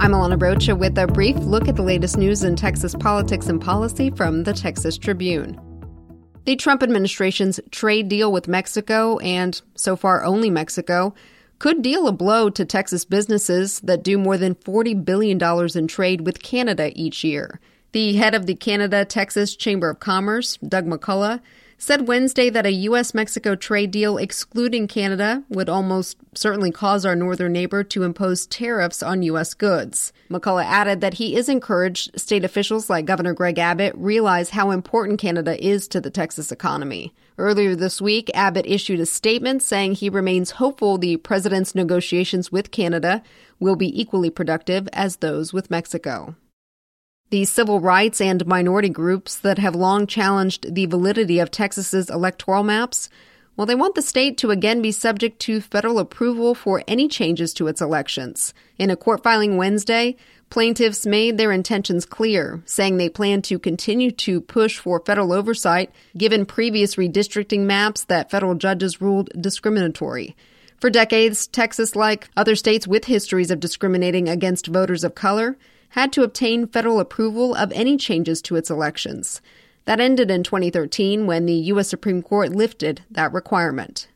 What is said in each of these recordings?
I'm Alana Rocha with a brief look at the latest news in Texas politics and policy from the Texas Tribune. The Trump administration's trade deal with Mexico, and so far only Mexico, could deal a blow to Texas businesses that do more than $40 billion in trade with Canada each year. The head of the Canada Texas Chamber of Commerce, Doug McCullough, said Wednesday that a U.S. Mexico trade deal excluding Canada would almost certainly cause our northern neighbor to impose tariffs on U.S. goods. McCullough added that he is encouraged state officials like Governor Greg Abbott realize how important Canada is to the Texas economy. Earlier this week, Abbott issued a statement saying he remains hopeful the president's negotiations with Canada will be equally productive as those with Mexico. The civil rights and minority groups that have long challenged the validity of Texas's electoral maps, well, they want the state to again be subject to federal approval for any changes to its elections. In a court filing Wednesday, plaintiffs made their intentions clear, saying they plan to continue to push for federal oversight given previous redistricting maps that federal judges ruled discriminatory. For decades, Texas, like other states with histories of discriminating against voters of color, had to obtain federal approval of any changes to its elections. That ended in 2013 when the U.S. Supreme Court lifted that requirement.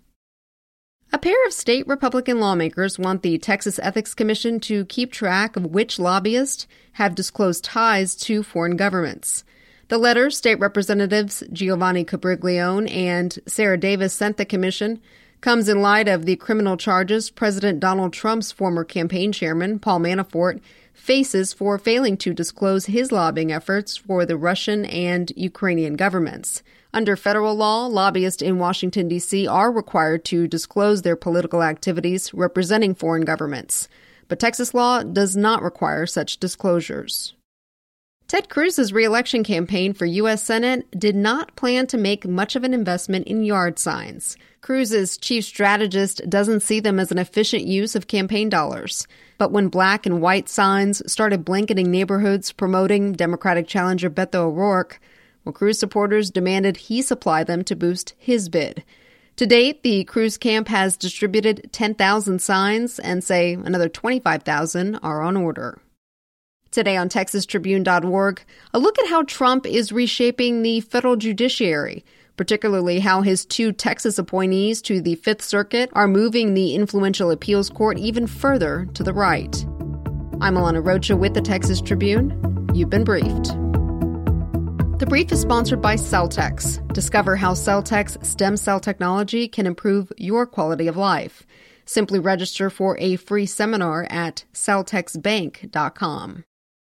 A pair of state Republican lawmakers want the Texas Ethics Commission to keep track of which lobbyists have disclosed ties to foreign governments. The letter state representatives Giovanni Capriglione and Sarah Davis sent the commission comes in light of the criminal charges President Donald Trump's former campaign chairman, Paul Manafort, faces for failing to disclose his lobbying efforts for the Russian and Ukrainian governments. Under federal law, lobbyists in Washington, D.C. are required to disclose their political activities representing foreign governments. But Texas law does not require such disclosures. Ted Cruz's reelection campaign for U.S. Senate did not plan to make much of an investment in yard signs. Cruz's chief strategist doesn't see them as an efficient use of campaign dollars. But when black and white signs started blanketing neighborhoods promoting Democratic challenger Beto O'Rourke, well, Cruz supporters demanded he supply them to boost his bid. To date, the Cruz camp has distributed 10,000 signs and say another 25,000 are on order. Today on TexasTribune.org, a look at how Trump is reshaping the federal judiciary, particularly how his two Texas appointees to the Fifth Circuit are moving the influential appeals court even further to the right. I'm Alana Rocha with the Texas Tribune. You've been briefed. The brief is sponsored by Celltex. Discover how Celltex stem cell technology can improve your quality of life. Simply register for a free seminar at celltexbank.com.